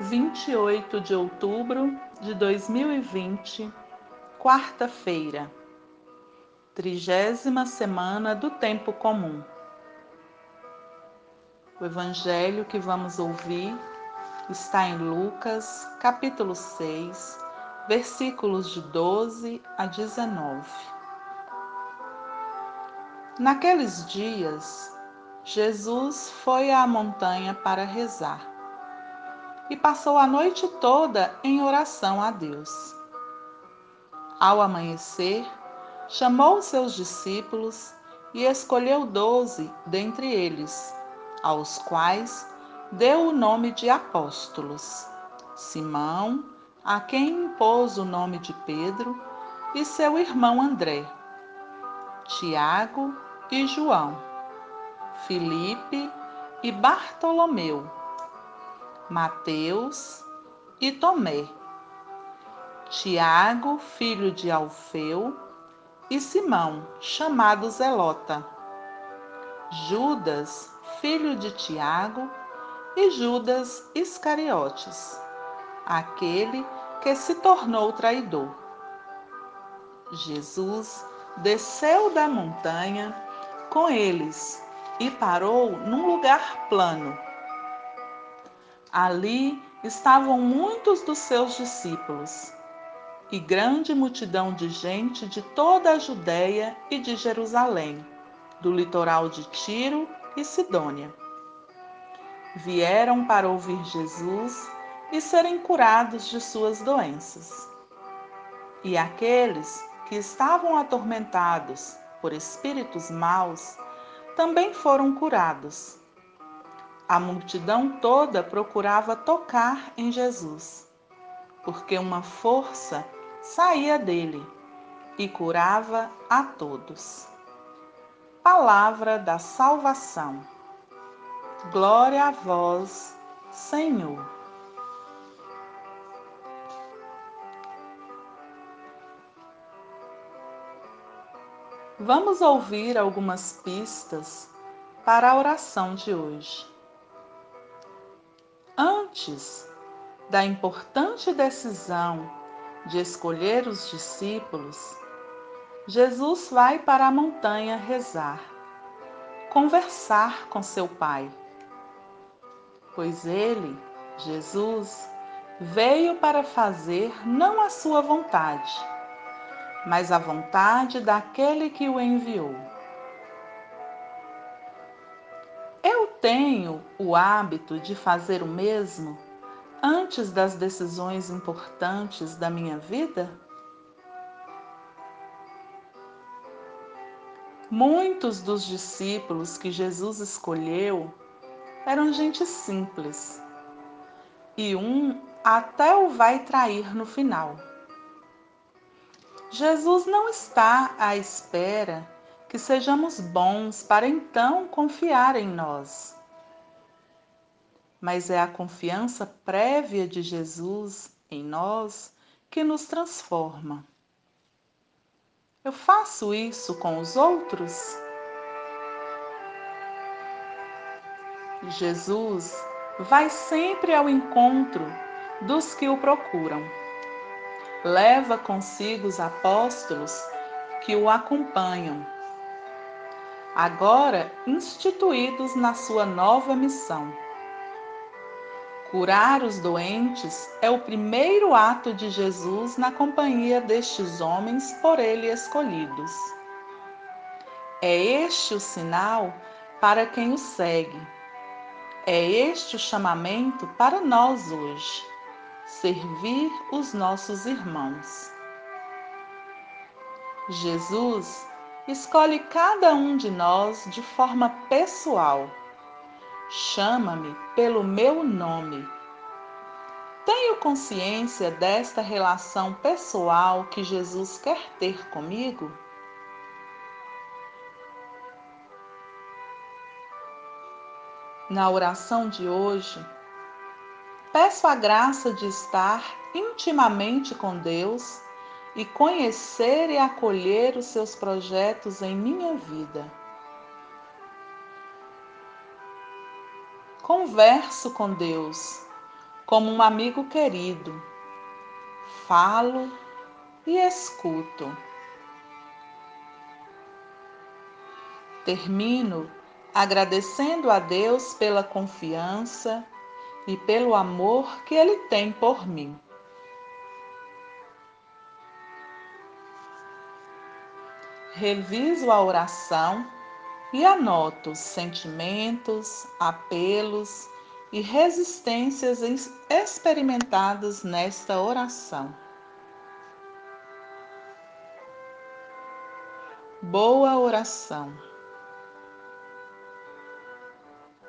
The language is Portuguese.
28 de outubro de 2020, quarta-feira, trigésima semana do Tempo Comum. O evangelho que vamos ouvir está em Lucas, capítulo 6, versículos de 12 a 19. Naqueles dias, Jesus foi à montanha para rezar e passou a noite toda em oração a Deus. Ao amanhecer, chamou seus discípulos e escolheu doze dentre eles, aos quais deu o nome de apóstolos: Simão, a quem impôs o nome de Pedro, e seu irmão André, Tiago e João, Filipe e Bartolomeu Mateus e Tomé, Tiago, filho de Alfeu, e Simão, chamado Zelota, Judas, filho de Tiago, e Judas Iscariotes, aquele que se tornou traidor. Jesus desceu da montanha com eles e parou num lugar plano Ali estavam muitos dos seus discípulos e grande multidão de gente de toda a Judéia e de Jerusalém, do litoral de Tiro e Sidônia. Vieram para ouvir Jesus e serem curados de suas doenças. E aqueles que estavam atormentados por espíritos maus também foram curados a multidão toda procurava tocar em Jesus, porque uma força saía dele e curava a todos. Palavra da salvação. Glória a vós, Senhor. Vamos ouvir algumas pistas para a oração de hoje. Antes da importante decisão de escolher os discípulos, Jesus vai para a montanha rezar, conversar com seu Pai. Pois ele, Jesus, veio para fazer não a sua vontade, mas a vontade daquele que o enviou. Tenho o hábito de fazer o mesmo antes das decisões importantes da minha vida? Muitos dos discípulos que Jesus escolheu eram gente simples, e um até o vai trair no final. Jesus não está à espera que sejamos bons para então confiar em nós. Mas é a confiança prévia de Jesus em nós que nos transforma. Eu faço isso com os outros? Jesus vai sempre ao encontro dos que o procuram. Leva consigo os apóstolos que o acompanham agora instituídos na sua nova missão. Curar os doentes é o primeiro ato de Jesus na companhia destes homens por ele escolhidos. É este o sinal para quem o segue. É este o chamamento para nós hoje: servir os nossos irmãos. Jesus escolhe cada um de nós de forma pessoal. Chama-me pelo meu nome. Tenho consciência desta relação pessoal que Jesus quer ter comigo? Na oração de hoje, peço a graça de estar intimamente com Deus e conhecer e acolher os seus projetos em minha vida. Converso com Deus, como um amigo querido. Falo e escuto. Termino agradecendo a Deus pela confiança e pelo amor que Ele tem por mim. Reviso a oração e anoto sentimentos, apelos e resistências experimentadas nesta oração. Boa oração.